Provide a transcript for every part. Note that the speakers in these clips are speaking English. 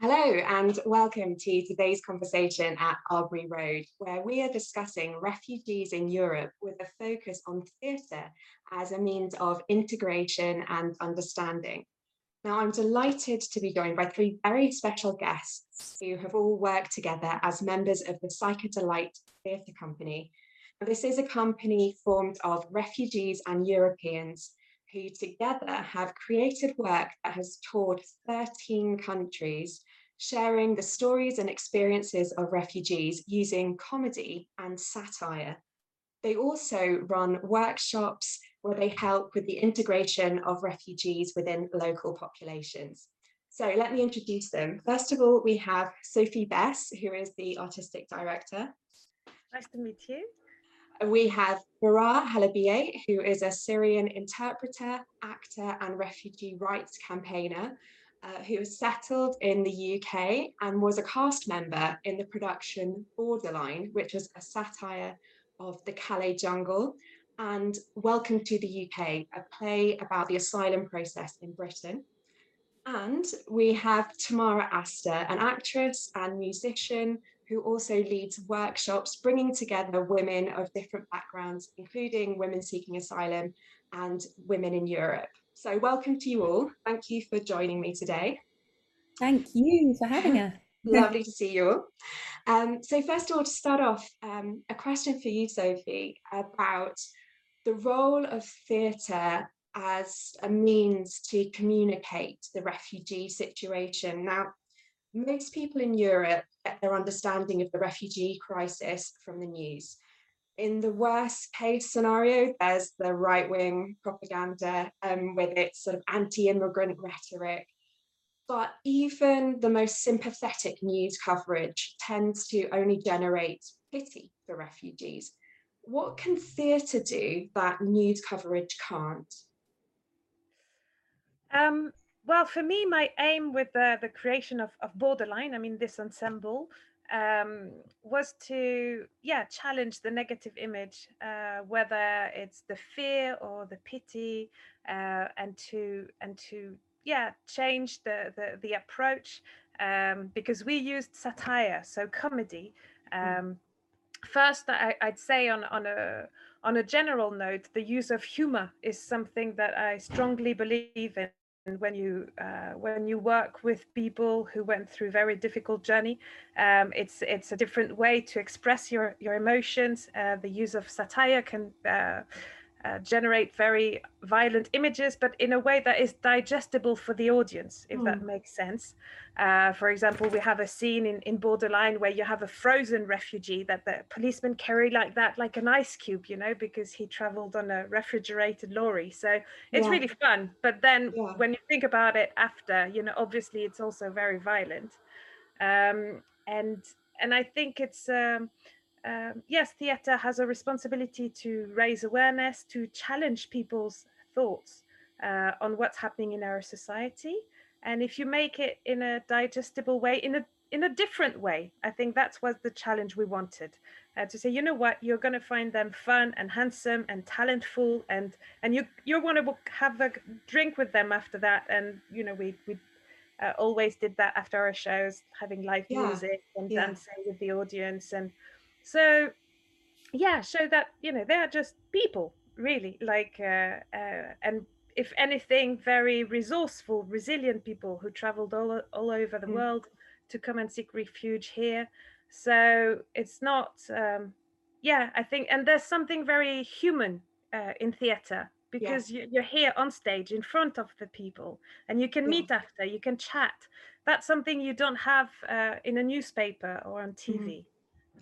Hello and welcome to today's conversation at Arbury Road, where we are discussing refugees in Europe with a focus on theatre as a means of integration and understanding. Now, I'm delighted to be joined by three very special guests who have all worked together as members of the Psychedelight Theatre Company. This is a company formed of refugees and Europeans who together have created work that has toured 13 countries, sharing the stories and experiences of refugees using comedy and satire. They also run workshops where they help with the integration of refugees within local populations. So let me introduce them. First of all, we have Sophie Besse, who is the artistic director. Nice to meet you. We have Baraa Halabieh, who is a Syrian interpreter, actor and refugee rights campaigner, uh, who is settled in the UK and was a cast member in the production Borderline, which was a satire of the Calais jungle, and Welcome to the UK, a play about the asylum process in Britain. And we have Tamara Astor, an actress and musician who also leads workshops bringing together women of different backgrounds, including women seeking asylum and women in Europe. So welcome to you all. Thank you for joining me today. Thank you for having us. Lovely to see you all. Um, so first of all, to start off, um, a question for you, Sophie, about the role of theatre as a means to communicate the refugee situation. Now, most people in Europe get their understanding of the refugee crisis from the news. In the worst case scenario, there's the right wing propaganda um, with its sort of anti immigrant rhetoric. But even the most sympathetic news coverage tends to only generate pity for refugees. What can theatre do that news coverage can't? Um, well, for me, my aim with the, the creation of, of Borderline, I mean, this ensemble, um, was to, yeah, challenge the negative image, uh, whether it's the fear or the pity, uh, and to, and to, yeah, change the, the, the approach, um, because we used satire, so comedy. Hmm. Um, first, I, I'd say on, on a, on a general note, the use of humor is something that I strongly believe in when you uh, when you work with people who went through very difficult journey um, it's it's a different way to express your your emotions. Uh, the use of satire can uh, generate very violent images, but in a way that is digestible for the audience, if mm. that hmm. makes sense. Uh, for example, we have a scene in, in Borderline where you have a frozen refugee that the policeman carry like that, like an ice cube, you know, because he traveled on a refrigerated lorry. So it's yeah. really fun. But then yeah. when you think about it after, you know, obviously it's also very violent. Um, and and I think it's um, um, yes, theatre has a responsibility to raise awareness, to challenge people's thoughts uh, on what's happening in our society. And if you make it in a digestible way, in a in a different way, I think that's what the challenge we wanted uh, to say. You know what? You're going to find them fun and handsome and talentful, and and you you want to have a drink with them after that. And you know we we uh, always did that after our shows, having live yeah. music and yeah. dancing with the audience and so yeah show that you know they're just people really like uh, uh, and if anything very resourceful resilient people who traveled all, all over the mm. world to come and seek refuge here so it's not um, yeah i think and there's something very human uh, in theater because yeah. you, are here on stage in front of the people and you can yeah. meet after you can chat that's something you don't have uh, in a newspaper or on tv mm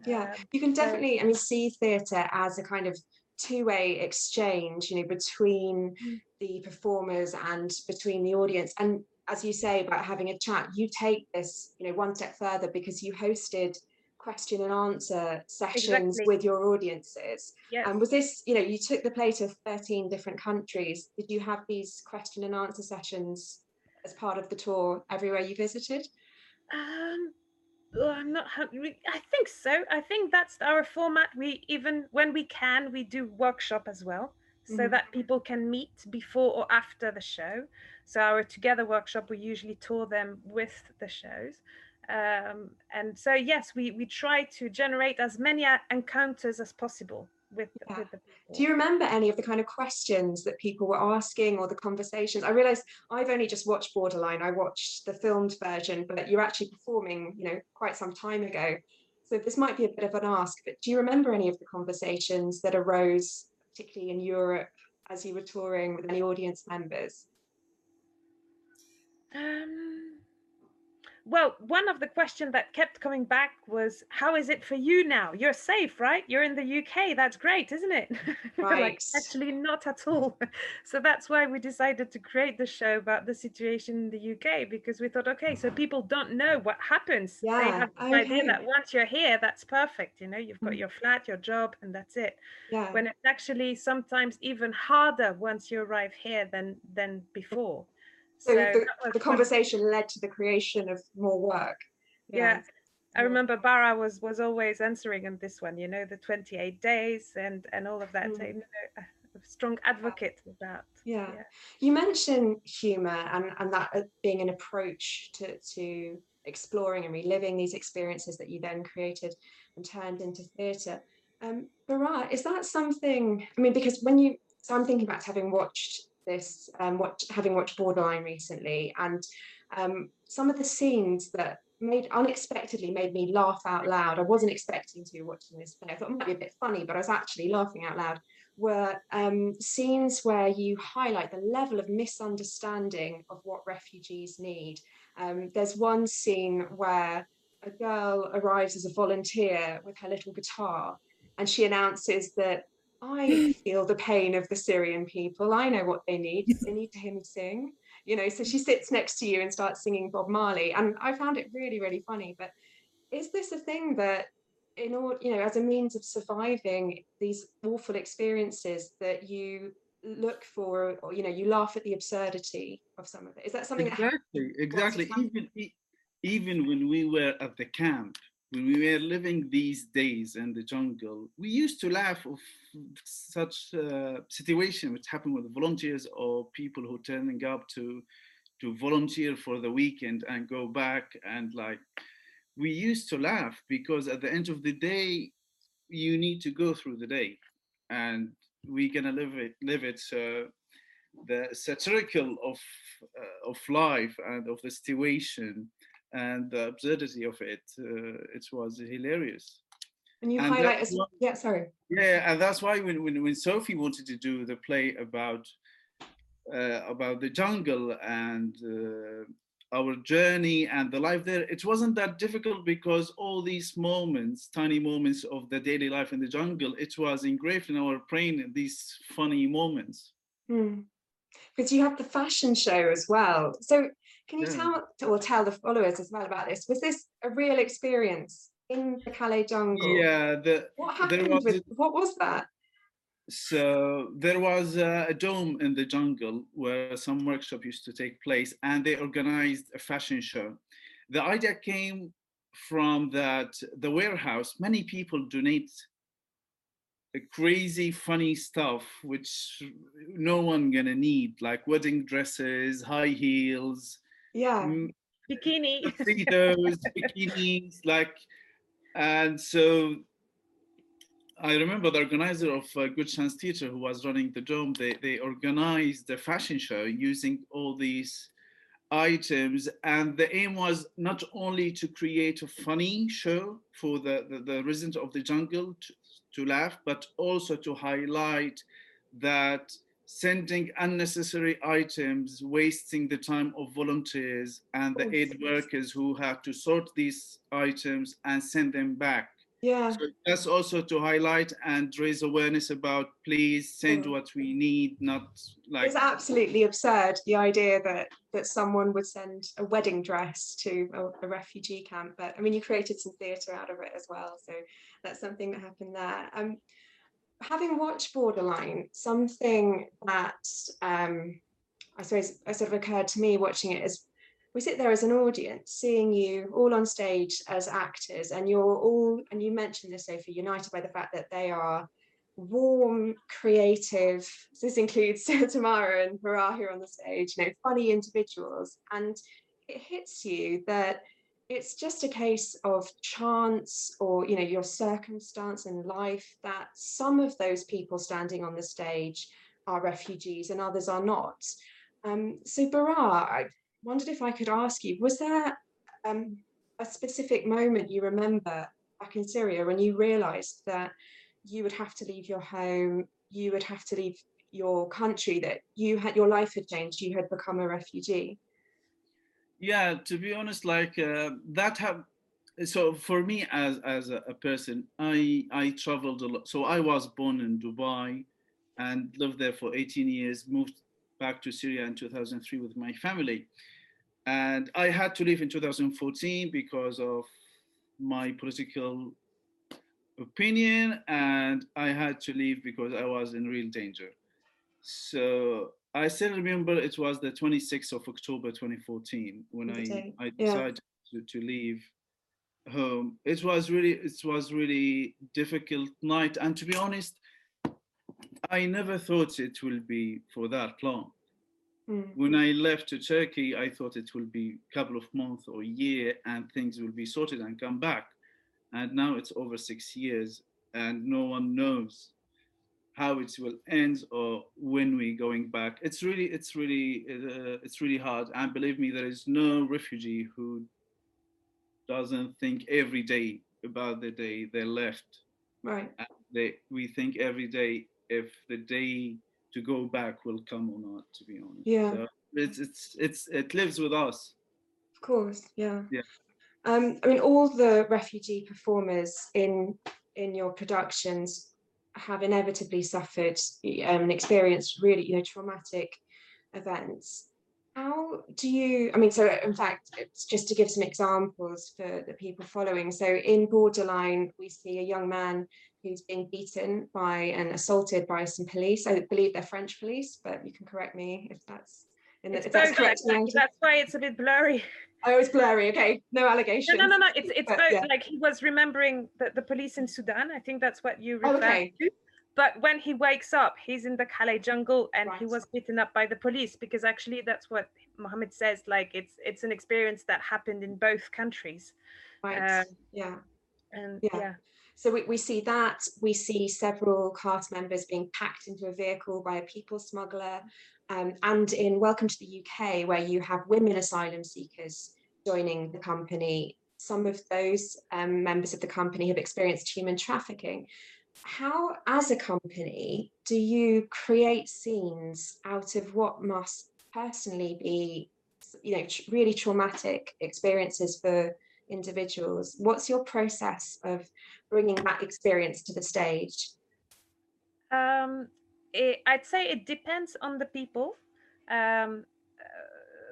yeah you can definitely i mean see theatre as a kind of two-way exchange you know between mm. the performers and between the audience and as you say about having a chat you take this you know one step further because you hosted question and answer sessions exactly. with your audiences yes. and was this you know you took the play to 13 different countries did you have these question and answer sessions as part of the tour everywhere you visited um oh, I'm not. I think so. I think that's our format. We even when we can, we do workshop as well. so Mhm. that people can meet before or after the show. So our together workshop, we usually tour them with the shows. Um, and so yes, we we try to generate as many encounters as possible with Yeah. with the people. Do you remember any of the kind of questions that people were asking or the conversations? I realize I've only just watched Borderline. I watched the filmed version, but you're actually performing, you know, quite some time ago. So this might be a bit of an ask, but do you remember any of the conversations that arose, particularly in Europe, as you were touring with any audience members? Um, well, one of the questions that kept coming back was, "How is it for you now? You're safe, right? You're in the UK. That's great, isn't it?" like, actually, not at all. so that's why we decided to create the show about the situation in the UK because we thought, okay, so people don't know what happens. they Yeah, have the idea that once you're here, that's perfect. You know, you've got Mm. your flat, your job, and that's it. Yeah. When it's actually sometimes even harder once you arrive here than than before. So the, the conversation led to the creation of more work. Yeah. I remember Baraa was was always answering on this one, you know, the 28 days and and all of that. Mm. you know, a a strong advocate of that. Yeah. Yeah. You mentioned humor and, and that uh, being an approach to, to exploring and reliving these experiences that you then created and turned into theatre. Um, Baraa, is that something, I mean, because when you, so I'm thinking about having watched this, um, watch, having watched Borderline recently, and um, some of the scenes that made unexpectedly made me laugh out loud. I wasn't expecting to watching this play. I thought it might be a bit funny, but I was actually laughing out loud were um, scenes where you highlight the level of misunderstanding of what refugees need. Um, there's one scene where a girl arrives as a volunteer with her little guitar and she announces that I feel the pain of the Syrian people. I know what they need. They need to hear me sing. You know, so she sits next to you and starts singing Bob Marley. And I found it really, really funny. But is this a thing that in order, you know, as a means of surviving these awful experiences that you look for, or you know, you laugh at the absurdity of some of it. Is that something that Exactly, exactly. Even even when we were at the camp, when we were living these days in the jungle, we used to laugh of such uh, situation which happened with volunteers or people who turning up to to volunteer for the weekend and go back and like we used to laugh because at the end of the day you need to go through the day and we're gonna live it live it. So the satirical of uh, of life and of the situation and the absurdity of it uh, it was hilarious and you and highlight as well. yeah, sorry. yeah and that's why when when, when sophie wanted to do the play about uh, about the jungle and uh, our journey and the life there it wasn't that difficult because all these moments tiny moments of the daily life in the jungle it was engraved in our brain these funny moments Hmm. Because you have the fashion show as well. So can you Yeah. tell or tell the followers as well about this? Was this a real experience in the Calais jungle? yeah the What there happened was with what was that? So there was a, a dome in the jungle where some workshop used to take place, and they organized a fashion show. The idea came from that the warehouse. Many people donate crazy, funny stuff which no one gonna need, like wedding dresses, high heels, Yeah. m- Bikini. tuxedos, bikinis, like, and so I remember the organizer of uh, Good Chance Theatre who was running the dome. They they organized the fashion show using all these items, and the aim was not only to create a funny show for the the, the residents of the jungle to, to laugh, but also to highlight that sending unnecessary items, wasting the time of volunteers and the Oh, aid yes. workers who have to sort these items and send them back. Yeah. So that's also to highlight and raise awareness about please send Sure. what we need, not like It's absolutely absurd the idea that that someone would send a wedding dress to a, a refugee camp. But I mean, you created some theatre out of it as well, so that's something that happened there. Um, having watched Borderline, something that um, I suppose uh, sort of occurred to me watching it is we sit there as an audience, seeing you all on stage as actors, and you're all, and you mentioned this, Sophie, united by the fact that they are warm, creative, this includes Tamara and Baraa here on the stage, you know, funny individuals. And it hits you that it's just a case of chance or, you know, your circumstance in life that some of those people standing on the stage are refugees and others are not. Um, so Baraa, I wondered if I could ask you, was there um, a specific moment you remember back in Syria when you realized that you would have to leave your home, you would have to leave your country, that you had your life had changed, you had become a refugee? Yeah, to be honest, like uh, that have so for me as as a, a, person, I I traveled a lot. So I was born in Dubai and lived there for 18 years, moved back to Syria in 2003 with my family. And I had to leave in 2014 because of my political opinion and I had to leave because I was in real danger. So I still remember it was the 26th of October 2014 when I, I decided yeah. to, to leave home. It was really it was really difficult night and to be honest I never thought it will be for that long. Mm. When I left to Turkey, I thought it will be a couple of months or a year and things will be sorted and come back. And now it's over six years and no one knows how it will end or when we're going back. It's really, it's really, uh, it's really hard. And believe me, there is no refugee who doesn't think every day about the day they left. Right. And they, we think every day if the day to go back will come or not to be honest yeah so it's it's it's it lives with us of course yeah yeah um i mean all the refugee performers in in your productions have inevitably suffered um, and experienced really you know traumatic events how do you i mean so in fact it's just to give some examples for the people following so in borderline we see a young man who's being beaten by and assaulted by some police. I believe they're French police, but you can correct me if that's in the, if that's correct. That's why it's a bit blurry. Oh, it's blurry. Okay, no allegations. No, no, no, no. It's it's but, both. Yeah. Like he was remembering the, the police in Sudan. I think that's what you refer oh, okay. to. But when he wakes up, he's in the Calais jungle and right. he was beaten up by the police because actually that's what Mohammed says. Like it's it's an experience that happened in both countries. Right. Um, yeah. And yeah. yeah. So we, we see that, we see several cast members being packed into a vehicle by a people smuggler. Um, and in Welcome to the UK, where you have women asylum seekers joining the company, some of those um, members of the company have experienced human trafficking. How, as a company, do you create scenes out of what must personally be, you know, really traumatic experiences for individuals? What's your process of bringing that experience to the stage? Um, it, I'd say it depends on the people. Um,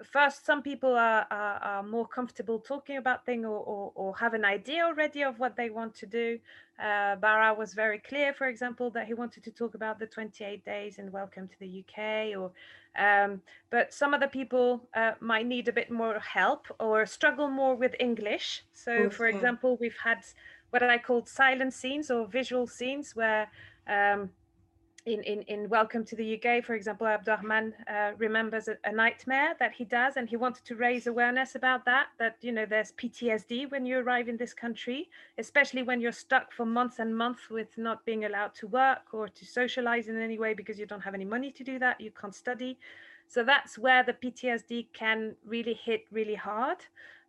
first, some people are, are, are, more comfortable talking about things or, or, or, have an idea already of what they want to do. Uh, Baraa was very clear, for example, that he wanted to talk about the 28 days and welcome to the UK. Or, um, but some other people uh, might need a bit more help or struggle more with English. So, okay. for example, we've had what I called silent scenes or visual scenes where um, in, in, in Welcome to the UK, for example, Abdurrahman uh, remembers a, a, nightmare that he does, and he wanted to raise awareness about that. That you know, there's PTSD when you arrive in this country, especially when you're stuck for months and months with not being allowed to work or to socialize in any way because you don't have any money to do that. You can't study, so that's where the PTSD can really hit really hard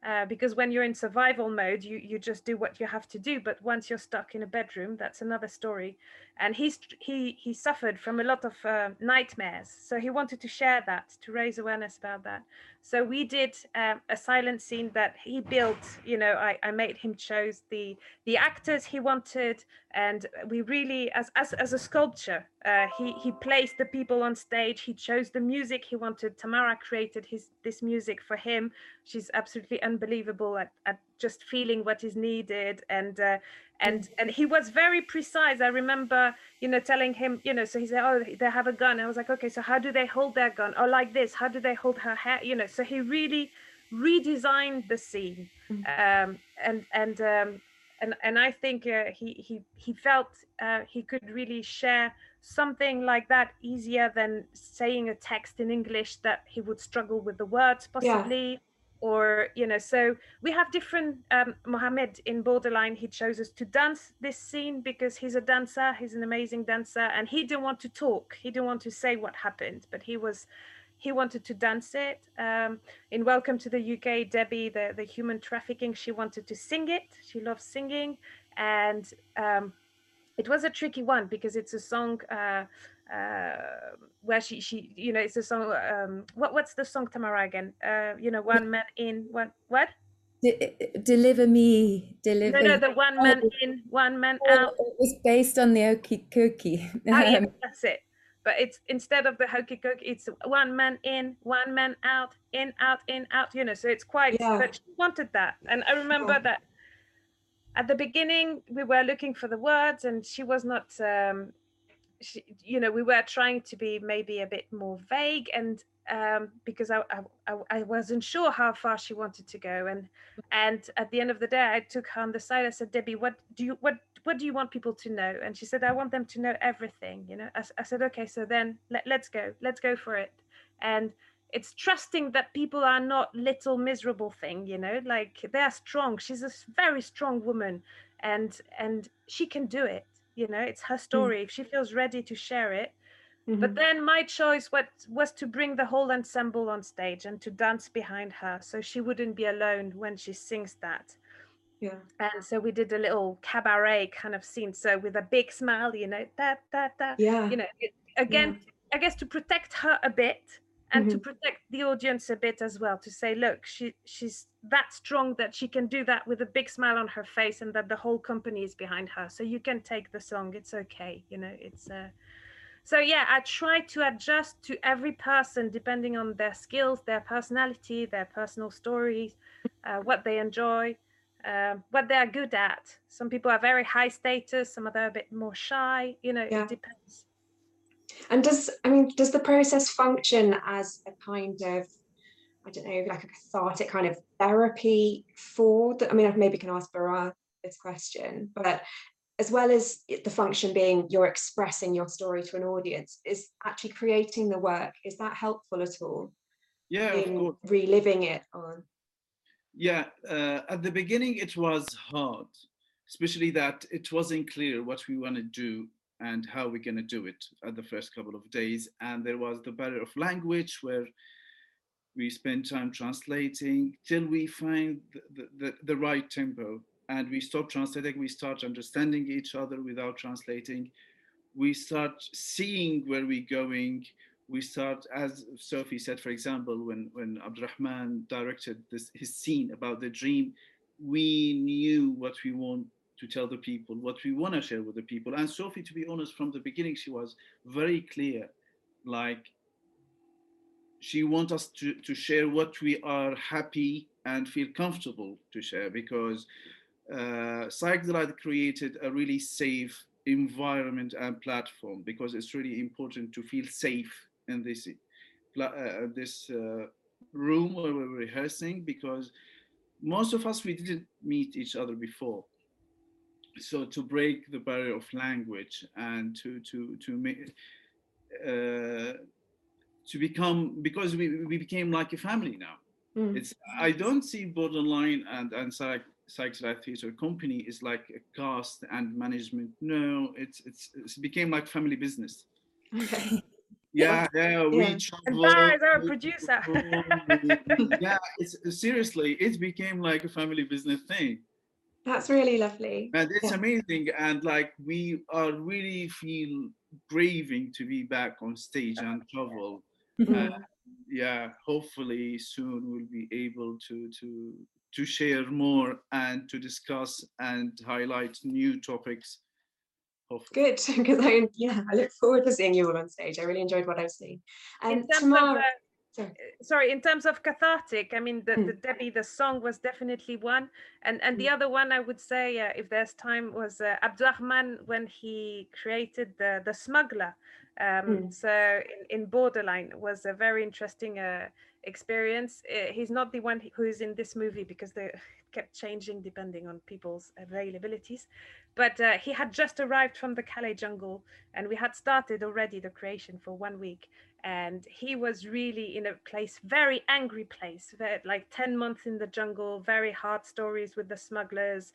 uh, because when you're in survival mode you you just do what you have to do but once you're stuck in a bedroom that's another story and he's he he suffered from a lot of uh, nightmares. So he wanted to share that to raise awareness about that. So we did um, a silent scene that he built you know I, I made him chose the the actors he wanted. And we really as as, as a sculpture uh, he he placed the people on stage. He chose the music he wanted. Tamara created his this music for him. She's absolutely unbelievable at, at just feeling what is needed and uh, and mm. and he was very precise i remember you know telling him you know so he said oh they have a gun i was like okay so how do they hold their gun or like this how do they hold her hair you know so he really redesigned the scene mm. um, and and um, and and I think uh, he he he felt uh, he could really share something like that easier than saying a text in English that he would struggle with the words possibly. Yeah. Or you know, so we have different. Um, Mohammed in Borderline, he chose us to dance this scene because he's a dancer. He's an amazing dancer, and he didn't want to talk. He didn't want to say what happened, but he was he wanted to dance it. Um, in Welcome to the UK, Debbie, the, the human trafficking, she wanted to sing it. She loves singing. And um, it was a tricky one because it's a song uh, uh, where she, she, you know, it's a song. Um, what, what's the song, Tamara, again? Uh, you know, one man in, one, what? De- deliver me, deliver. No, no, the one man oh, in, one man oh, out. It was based on the Okie Kokie. oh, yeah, that's it but it's instead of the hokey cook it's one man in one man out in out in out you know so it's quite yeah. but she wanted that and i remember yeah. that at the beginning we were looking for the words and she was not um she, you know we were trying to be maybe a bit more vague and um because I, I i wasn't sure how far she wanted to go and and at the end of the day i took her on the side. I said debbie what do you what what do you want people to know? And she said i want them to know everything you know. I, I said okay so then let, let's go let's go for it. And it's trusting that people are not little miserable thing you know like they're strong. She's a very strong woman and and she can do it you know it's her mm. story mm. if she feels ready to share it mm-hmm. but then my choice what was to bring the whole ensemble on stage and to dance behind her so she wouldn't be alone when she sings that yeah. And so we did a little cabaret kind of scene. So with a big smile, you know, that, that, that, yeah. you know, it, again, yeah. I guess to protect her a bit and mm-hmm. to protect the audience a bit as well, to say, look, she she's that strong that she can do that with a big smile on her face and that the whole company is behind her. So you can take the song. It's okay. You know, it's uh so yeah, I try to adjust to every person depending on their skills, their personality, their personal stories, uh, what they enjoy um, what they're good at. Some people are very high status, some are a bit more shy. You know, yeah. it depends. And does I mean, does the process function as a kind of I don't know, like a cathartic kind of therapy for the, I mean, I maybe can ask Baraa this question, but as well as the function being you're expressing your story to an audience, is actually creating the work, is that helpful at all? Yeah, in reliving it on? Yeah, uh, at the beginning it was hard, especially that it wasn't clear what we want to do and how we're going to do it at the first couple of days. And there was the barrier of language where we spend time translating till we find the, the, the right tempo. And we stop translating, we start understanding each other without translating. We start seeing where we're going we start, as Sophie said, for example, when, when Abdurrahman directed this, his scene about the dream, we knew what we want to tell the people, what we want to share with the people. And Sophie, to be honest, from the beginning, she was very clear. Like, she wants us to, to share what we are happy and feel comfortable to share because uh, created a really safe environment and platform because it's really important to feel safe in this uh, uh, this uh, room where we're rehearsing because most of us we didn't meet each other before so to break the barrier of language and to to to make uh, to become because we, we became like a family now mm. it's i don't see borderline and and psych psychedelight theater company is like a cast and management no it's it's, it's became like family business okay yeah, yeah, we yeah. travel. And our producer. yeah, it's seriously, it became like a family business thing. That's really lovely. And it's yeah. amazing. And like we are really feel braving to be back on stage and travel. Mm-hmm. Uh, yeah, hopefully soon we'll be able to to to share more and to discuss and highlight new topics Good, because I yeah, I look forward to seeing you all on stage. I really enjoyed what I've seen. And tomorrow, of, uh, sorry. sorry. in terms of cathartic, I mean, the, mm. the Debbie, the song was definitely one, and and mm. the hmm. other one I would say, uh, if there's time, was uh, Abdurrahman when he created the the smuggler. Um, Mm. So in, in Borderline was a very interesting uh, experience. Uh, he's not the one who's in this movie because they kept changing depending on people's availabilities. But uh, he had just arrived from the Calais jungle, and we had started already the creation for one week. And he was really in a place, very angry place, like ten months in the jungle, very hard stories with the smugglers,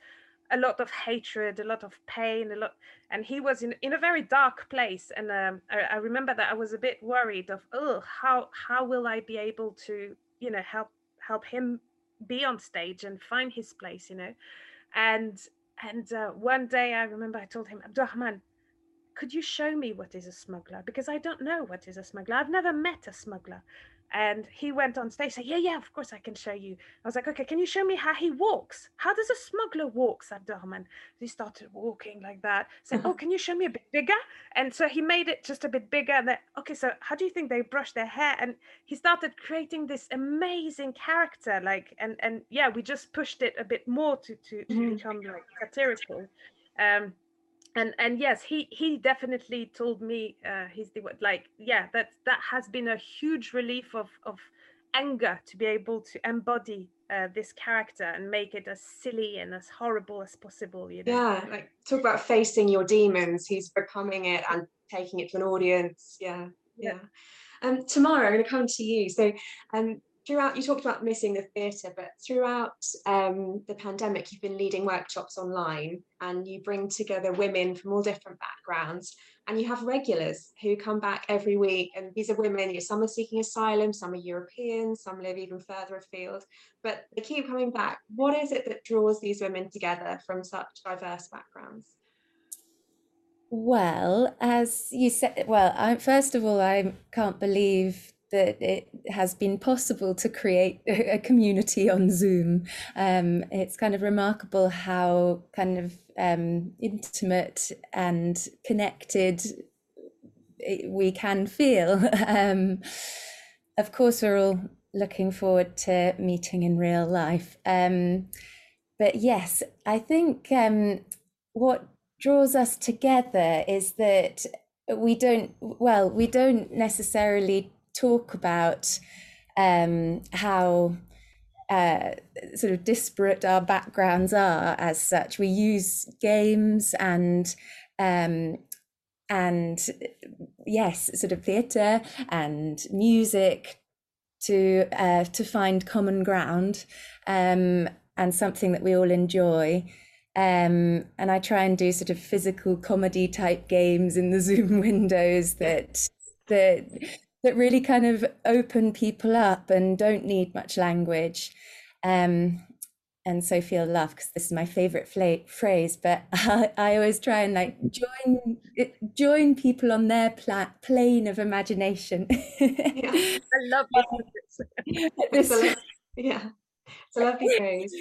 a lot of hatred, a lot of pain, a lot, and he was in, in a very dark place. And um, I, I remember that I was a bit worried of, oh, how how will I be able to, you know, help help him be on stage and find his place, you know, and and uh, one day I remember I told him, Abdurrahman, could you show me what is a smuggler? Because I don't know what is a smuggler. I've never met a smuggler. And he went on stage, said, Yeah, yeah, of course I can show you. I was like, Okay, can you show me how he walks? How does a smuggler walk, said Abdurrahman? He started walking like that. Said, Oh, can you show me a bit bigger? And so he made it just a bit bigger. And then, okay, so how do you think they brush their hair? And he started creating this amazing character, like, and and yeah, we just pushed it a bit more to to, to Mhm. become like satirical. Um, and and yes he he definitely told me uh he's the like yeah that that has been a huge relief of of anger to be able to embody uh, this character and make it as silly and as horrible as possible you know Yeah, like talk about facing your demons. He's becoming it and taking it to an audience. Yeah, Yeah. yeah. Um, Tamara, I'm going to come to you. So, um, throughout you talked about missing the theatre, but throughout um, the pandemic, you've been leading workshops online, and you bring together women from all different backgrounds, and you have regulars who come back every week. And these are women. Some are seeking asylum, some are European, some live even further afield, but they keep coming back. What is it that draws these women together from such diverse backgrounds? Well, as you said, well, I, first of all, I can't believe that it has been possible to create a, community on Zoom. Um, it's kind of remarkable how kind of um, intimate and connected we can feel. Um, of course, we're all looking forward to meeting in real life. Um, but yes, I think um, what draws us together is that we don't, well, we don't necessarily talk about um, how uh, sort of disparate our backgrounds are as such. We use games and um, and yes, sort of theatre and music to uh, to find common ground um, and something that we all enjoy. Um, and I try and do sort of physical comedy type games in the Zoom windows that that that really kind of open people up and don't need much language. Um, and Sophie will laugh because this is my favorite fla- phrase, but I, I always try and like join join people on their pla- plane of imagination. Yeah. i love this yeah, it's a lovely phrase.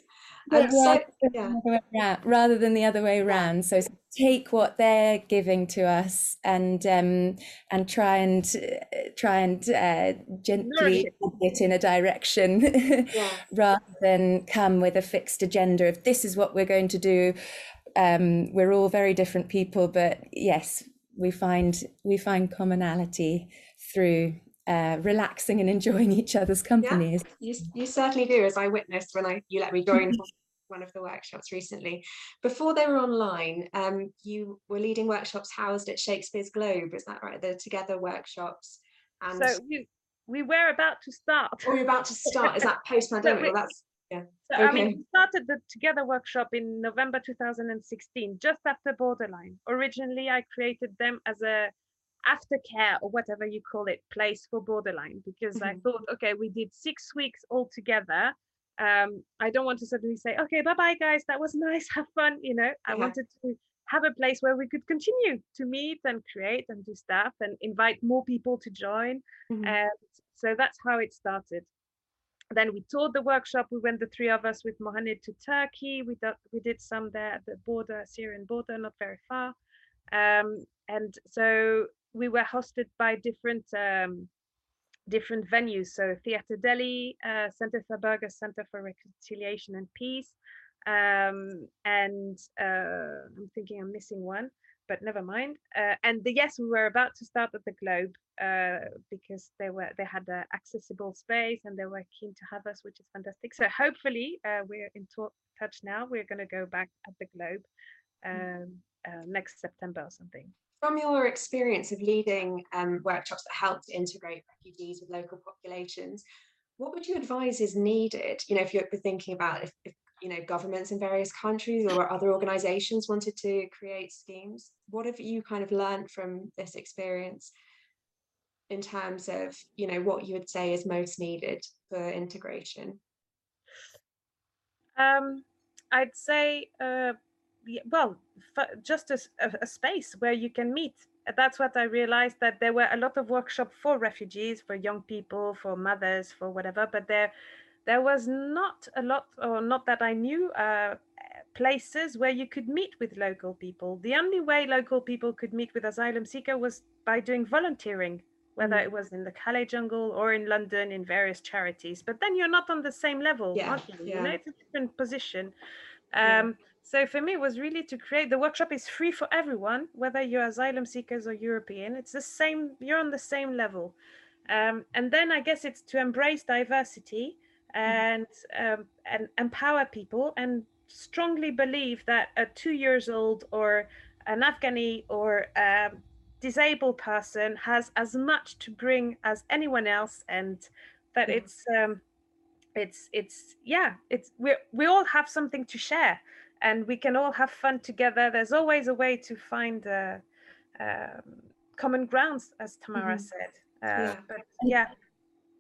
Um, so, rather, than yeah. the other way around, rather than the other way around. So take what they're giving to us and um, and try and uh, try and uh, gently it. it in a direction Yeah. rather than come with a fixed agenda of this is what we're going to do. Um, we're all very different people, but yes, we find we find commonality through uh, relaxing and enjoying each other's companies. You, you certainly do, as I witnessed when I you let me join one of the workshops recently. Before they were online, um, you were leading workshops housed at Shakespeare's Globe, is that right? The Together workshops. And so we we were about to start or you're about to start, is that post-pandemic? we- Well, that's yeah. So I mean, we started the Together workshop in November 2016, just after Borderline. Originally, I created them as a aftercare or whatever you call it place for Borderline because I Mhm. thought, okay, we did six weeks all together. Um, I don't want to suddenly say, okay, bye bye guys, that was nice, have fun. You know, I Yeah. wanted to have a place where we could continue to meet and create and do stuff and invite more people to join. Mhm. And so that's how it started. Then we toured the workshop. We went, the three of us, with Mohamed to Turkey. We did, we did some there at the border, Syrian border, not very far. Um, and so we were hosted by different um, different venues. So Theatre Deli, uh, Center for Burger, Center for Reconciliation and Peace. Um, and uh, I'm thinking I'm missing one. but never mind. Uh, and the, yes, we were about to start at the Globe uh, because they were they had an accessible space and they were keen to have us, which is fantastic. So hopefully uh, we're in touch now. We're going to go back at the Globe Mm. um, uh, next September or something. From your experience of leading um, workshops that help to integrate refugees with local populations, what would you advise is needed? You know, if you're thinking about if, if you know governments in various countries or other organizations wanted to create schemes, what have you kind of learned from this experience in terms of you know what you would say is most needed for integration? Um, I'd say, uh, well, f- just as a, a space where you can meet. That's what I realized that there were a lot of workshops for refugees, for young people, for mothers, for whatever, but there, there was not a lot, or not that I knew, uh, places where you could meet with local people. The only way local people could meet with asylum seeker was by doing volunteering, whether Mm. it was in the Calais jungle or in London in various charities. But then you're not on the same level, Yeah, you? You know, yeah. it's a different position. Yeah. So for me, it was really to create the workshop is free for everyone, whether you're asylum seekers or European. It's the same. You're on the same level. Um, and then I guess it's to embrace diversity and um, and empower people and strongly believe that a two years old or an Afghani or um, disabled person has as much to bring as anyone else, and that Yeah. it's um, it's it's yeah it's we we all have something to share and we can all have fun together there's always a way to find uh, um, common grounds as tamara Mhm. said uh, Yeah. but yeah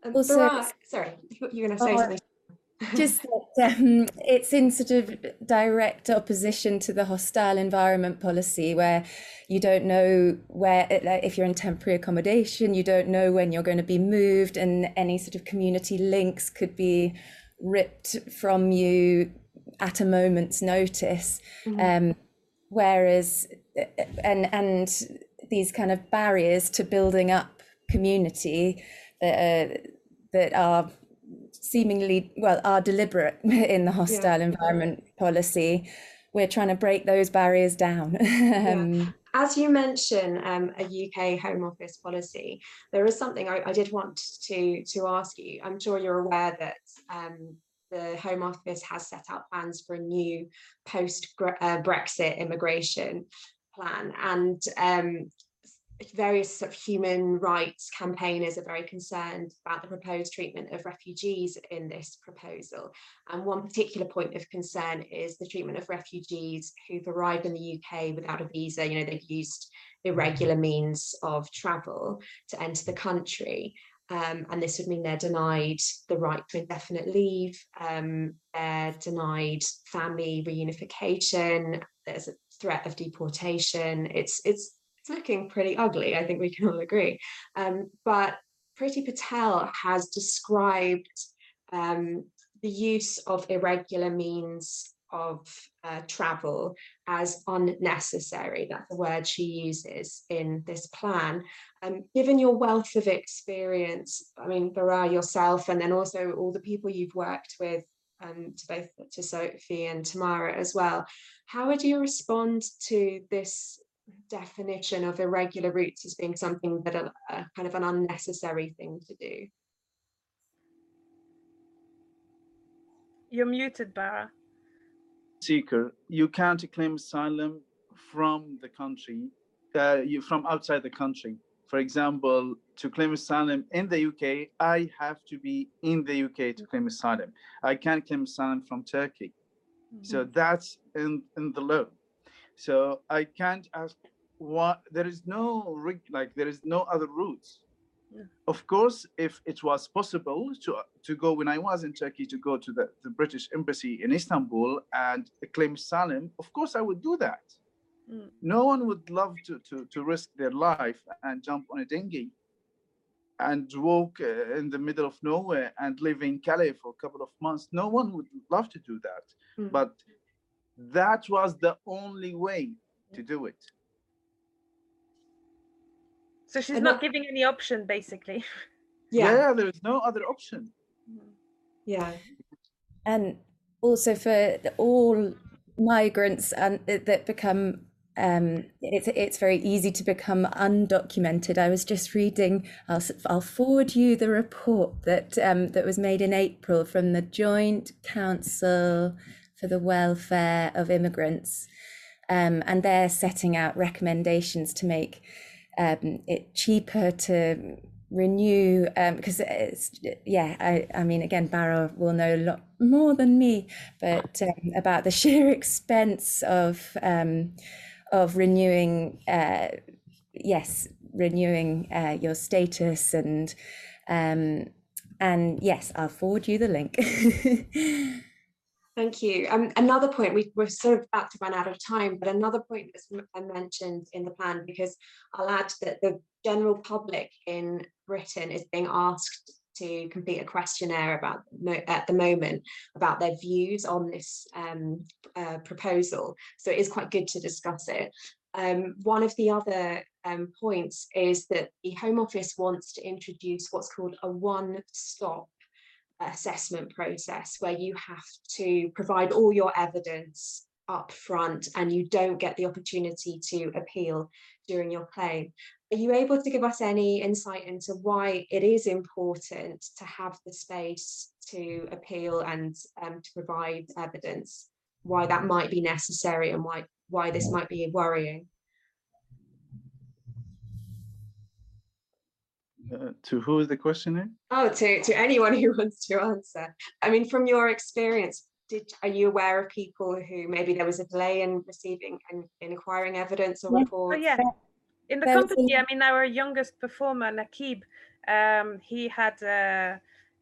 Um, Also, Barak, sorry, you- you're going to say Oh, something. just that um, it's in sort of direct opposition to the hostile environment policy where you don't know where like, if you're in temporary accommodation you don't know when you're going to be moved and any sort of community links could be ripped from you at a moment's notice Mhm. um, whereas and and these kind of barriers to building up community that are, that are seemingly well are deliberate in the hostile environment policy we're trying to break those barriers down um, As you mention um, a UK Home Office policy, there is something I, I did want to to ask you. I'm sure you're aware that um, the Home Office has set out plans for a new post uh, Brexit immigration plan, and um, various sort of human rights campaigners are very concerned about the proposed treatment of refugees in this proposal. And one particular point of concern is the treatment of refugees who've arrived in the UK without a visa. You know, they've used irregular means of travel to enter the country. Um, and this would mean they're denied the right to indefinite leave, um, they're denied family reunification, there's a threat of deportation. It's it's it's looking pretty ugly, I think we can all agree. Um, but Priti Patel has described um, the use of irregular means of uh, travel as unnecessary. That's the word she uses in this plan. Um, given your wealth of experience, I mean, Baraa yourself, and then also all the people you've worked with, um, to both to Sophie and Tamara as well, how would you respond to this definition of irregular routes as being something that are uh, kind of an unnecessary thing to do? you're muted Baraa seeker, you can't claim asylum from the country, uh, you from outside the country. For example, to claim asylum in the UK, I have to be in the UK to claim asylum. I can't claim asylum from Turkey. So that's in, in the law. So I can't ask what there is no like there is no other routes. Yeah. Of course, if it was possible to to go when I was in Turkey to go to the, the British embassy in Istanbul and claim asylum, of course I would do that. Mm. No one would love to, to to risk their life and jump on a dinghy and walk uh, in the middle of nowhere and live in Calais for a couple of months. No one would love to do that Mm. but that was the only way to do it. So she's And not that- giving any option basically yeah, there is no other option. yeah, and also for the- all migrants and that become um, it's it's very easy to become undocumented. I was just reading. I'll I'll forward you the report that um, that was made in April from the Joint Council for the Welfare of Immigrants, um, and they're setting out recommendations to make um, it cheaper to renew because um, it's yeah I, I mean again Baraa will know a lot more than me but um, about the sheer expense of um, of renewing uh, yes renewing uh, your status and um, and yes I'll forward you the link Thank you. Um, another point, we, we're sort of about to run out of time, but another point that's mentioned in the plan, because I'll add that the general public in Britain is being asked to complete a questionnaire about at the moment about their views on this um, uh, proposal. So it is quite good to discuss it. Um, one of the other um, points is that the Home Office wants to introduce what's called a one-stop assessment process where you have to provide all your evidence up front and you don't get the opportunity to appeal during your claim. Are you able to give us any insight into why it is important to have the space to appeal and um, to provide evidence, why that might be necessary and why, why this might be worrying? Uh, to who is the questioner? Oh, to, to anyone who wants to answer. I mean, from your experience, did are you aware of people who maybe there was a delay in receiving and in acquiring evidence or reports? Oh, yeah. In the company, I mean, our youngest performer, Nakib, um, he had uh,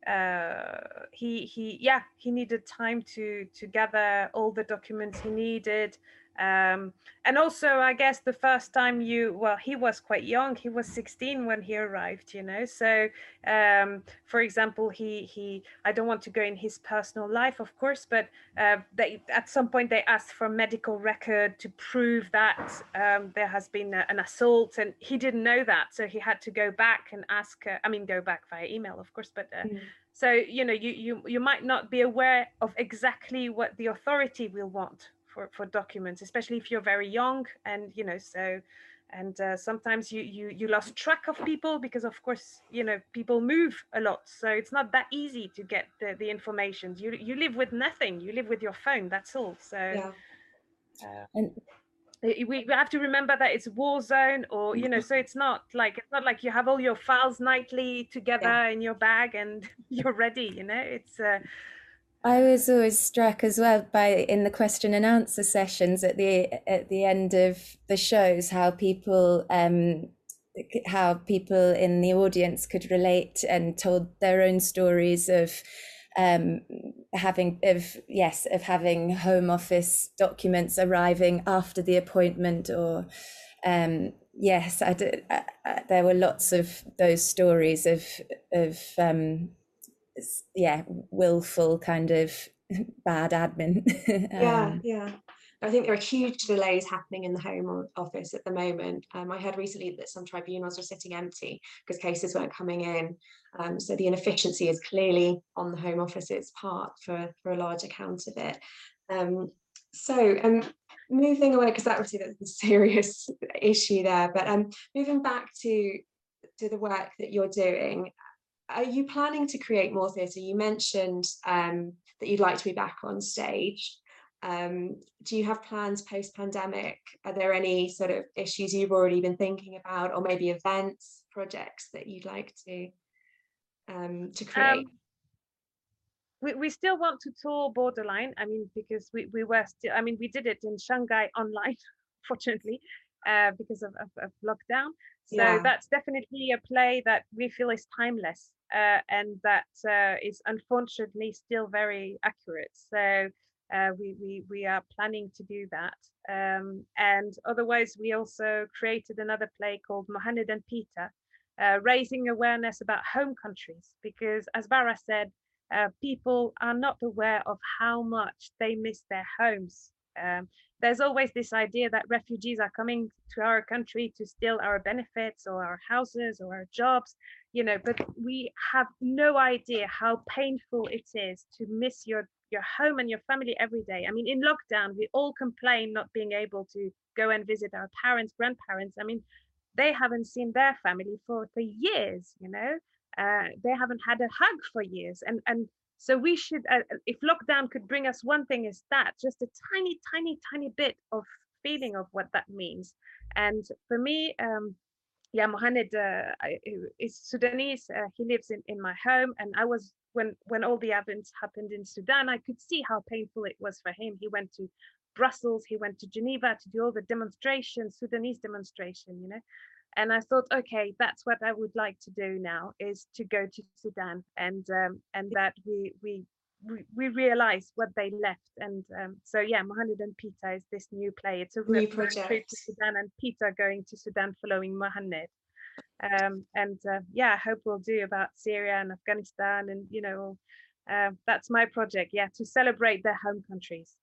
uh, he he yeah he needed time to to gather all the documents he needed um, and also i guess the first time you well he was quite young he was 16 when he arrived you know? So um, for example he he i don't want to go in his personal life of course but uh, they at some point they asked for a medical record to prove that um, there has been a, an assault and he didn't know that. So he had to go back and ask uh, i mean go back via email of course but uh, mm. so you know you you you might not be aware of exactly what the authority will want for for documents especially if you're very young and you know so and uh, sometimes you you you lost track of people because of course you know people move a lot. So it's not that easy to get the, the information. You you live with nothing. You live with your phone. That's all. So yeah. uh, and we, we have to remember that it's war zone or you know mm-hmm. so it's not like it's not like you have all your files nightly together yeah. in your bag and you're ready you know? It's uh, I was always struck as well by in the question and answer sessions at the at the end of the shows how people um, how people in the audience could relate and told their own stories of um, having of yes of having home office documents arriving after the appointment or um, yes I did, I, I, there were lots of those stories of of um, yeah willful kind of bad admin um, yeah yeah I think there are huge delays happening in the Home Office at the moment. Um, I heard recently that some tribunals were sitting empty because cases weren't coming in. Um, so the inefficiency is clearly on the Home Office's part for, for a large account of it. Um, so um, moving away, because that obviously that's a serious issue there, but um, moving back to to the work that you're doing, are you planning to create more theatre? You mentioned um, that you'd like to be back on stage. Um, do you have plans post pandemic? Are there any sort of issues you've already been thinking about, or maybe events, projects that you'd like to um, to create? Um, we, we still want to tour Borderline. I mean, because we, we were still, I mean, we did it in Shanghai online, fortunately, uh, because of, of, of lockdown. So yeah. that's definitely a play that we feel is timeless uh, and that uh, is unfortunately still very accurate. So uh, we, we, we are planning to do that. Um, and otherwise, we also created another play called Mohammed and Peter, uh, raising awareness about home countries, because as Baraa said, uh, people are not aware of how much they miss their homes. Um, there's always this idea that refugees are coming to our country to steal our benefits or our houses or our jobs you know, but we have no idea how painful it is to miss your your home and your family every day. I mean, in lockdown, we all complain not being able to go and visit our parents, grandparents. I mean, they haven't seen their family for for years. You know, uh, they haven't had a hug for years, and and so we should, uh, if lockdown could bring us one thing, is that just a tiny, tiny, tiny bit of feeling of what that means. And for me, um, yeah, Mohammed uh, is Sudanese. Uh, he lives in, in my home, and I was when when all the events happened in Sudan, I could see how painful it was for him. He went to Brussels, he went to Geneva to do all the demonstrations, Sudanese demonstration, you know. And I thought, okay, that's what I would like to do now is to go to Sudan and um, and that we we we, we realize what they left. And um, so yeah Mohammed and Peter is this new play it's a new project trip to Sudan and Peter going to Sudan following Mohammed. Um, and uh, yeah I hope we'll do about Syria and Afghanistan and you know uh, that's my project yeah to celebrate their home countries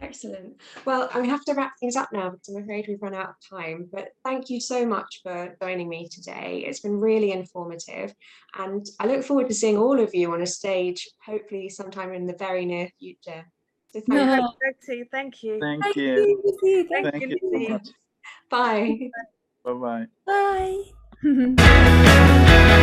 Excellent. Well, I have to wrap things up now because I'm afraid we've run out of time. But thank you so much for joining me today. It's been really informative. And I look forward to seeing all of you on a stage, hopefully sometime in the very near future. So thank, no. you. thank you. Thank, thank you. you. Thank, thank you. you so much. Bye. Bye-bye. Bye.